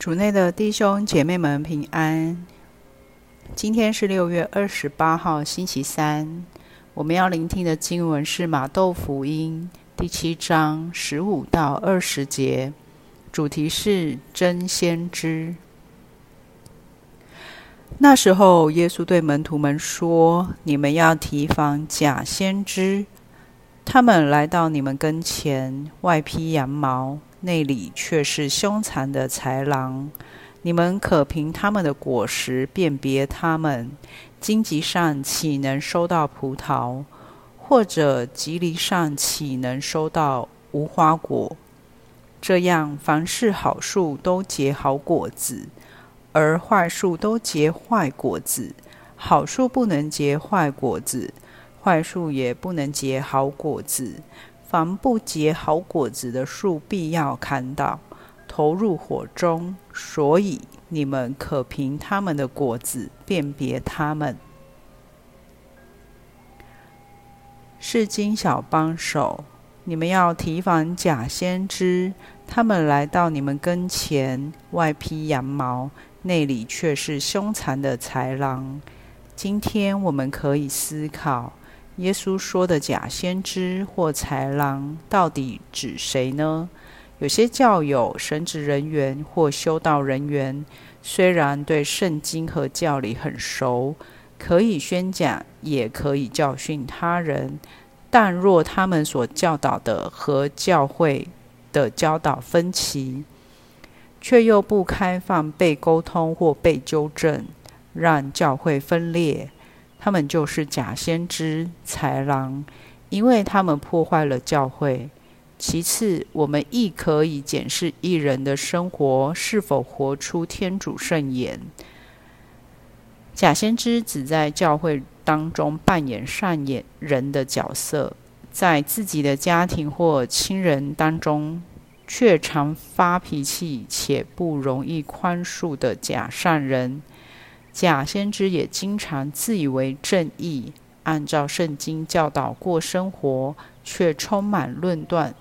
主内的弟兄姐妹们平安。今天是六月二十八号，星期三。我们要聆听的经文是马窦福音第七章十五到二十节，主题是真先知。那时候，耶稣对门徒们说：“你们要提防假先知，他们来到你们跟前，外披羊毛。”内里却是凶残的豺狼，你们可凭他们的果实辨别他们。荆棘上岂能收到葡萄？或者蒺藜上岂能收到无花果？这样，凡是好树都结好果子，而坏树都结坏果子。好树不能结坏果子，坏树也不能结好果子。凡不结好果子的树，必要砍倒，投入火中。所以你们可凭他们的果子辨别他们。是金小帮手，你们要提防假先知，他们来到你们跟前，外披羊毛，内里却是凶残的豺狼。今天我们可以思考。耶稣说的假先知或豺狼，到底指谁呢？有些教友、神职人员或修道人员，虽然对圣经和教理很熟，可以宣讲，也可以教训他人，但若他们所教导的和教会的教导分歧，却又不开放被沟通或被纠正，让教会分裂。他们就是假先知、豺狼，因为他们破坏了教会。其次，我们亦可以检视一人的生活是否活出天主圣言。假先知只在教会当中扮演善言人的角色，在自己的家庭或亲人当中，却常发脾气且不容易宽恕的假善人。假先知也经常自以为正义，按照圣经教导过生活，却充满论断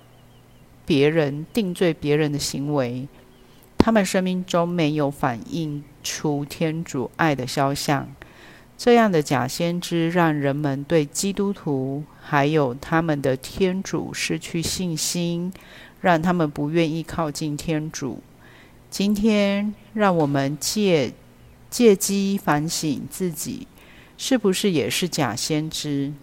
别人、定罪别人的行为。他们生命中没有反映出天主爱的肖像。这样的假先知让人们对基督徒还有他们的天主失去信心，让他们不愿意靠近天主。今天，让我们借。借机反省自己，是不是也是假先知？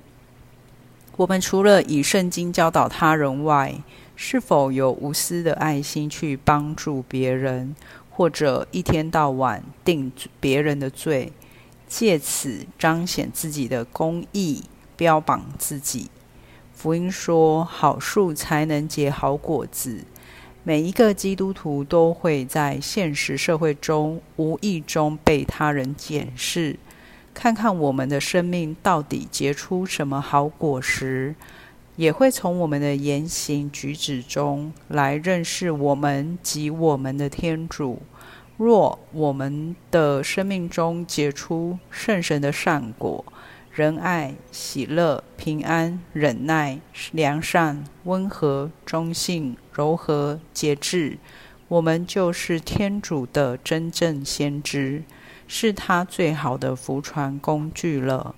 我们除了以圣经教导他人外，是否有无私的爱心去帮助别人，或者一天到晚定别人的罪，借此彰显自己的公义，标榜自己？福音说：“好树才能结好果子。”每一个基督徒都会在现实社会中无意中被他人检视，看看我们的生命到底结出什么好果实，也会从我们的言行举止中来认识我们及我们的天主。若我们的生命中结出圣神的善果，仁爱、喜乐、平安、忍耐、良善、温和、忠信、柔和、节制，我们就是天主的真正先知，是他最好的福传工具了。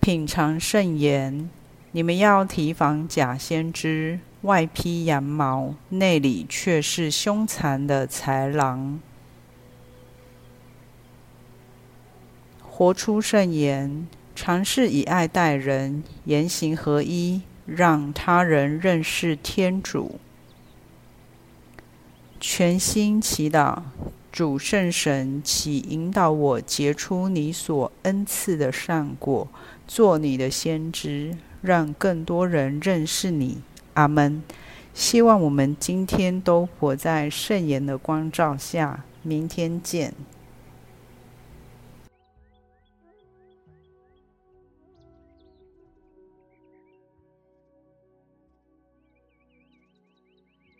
品尝圣言，你们要提防假先知，外披羊毛，内里却是凶残的豺狼。活出圣言，尝试以爱待人，言行合一，让他人认识天主。全心祈祷，主圣神，请引导我结出你所恩赐的善果，做你的先知，让更多人认识你。阿门。希望我们今天都活在圣言的光照下。明天见。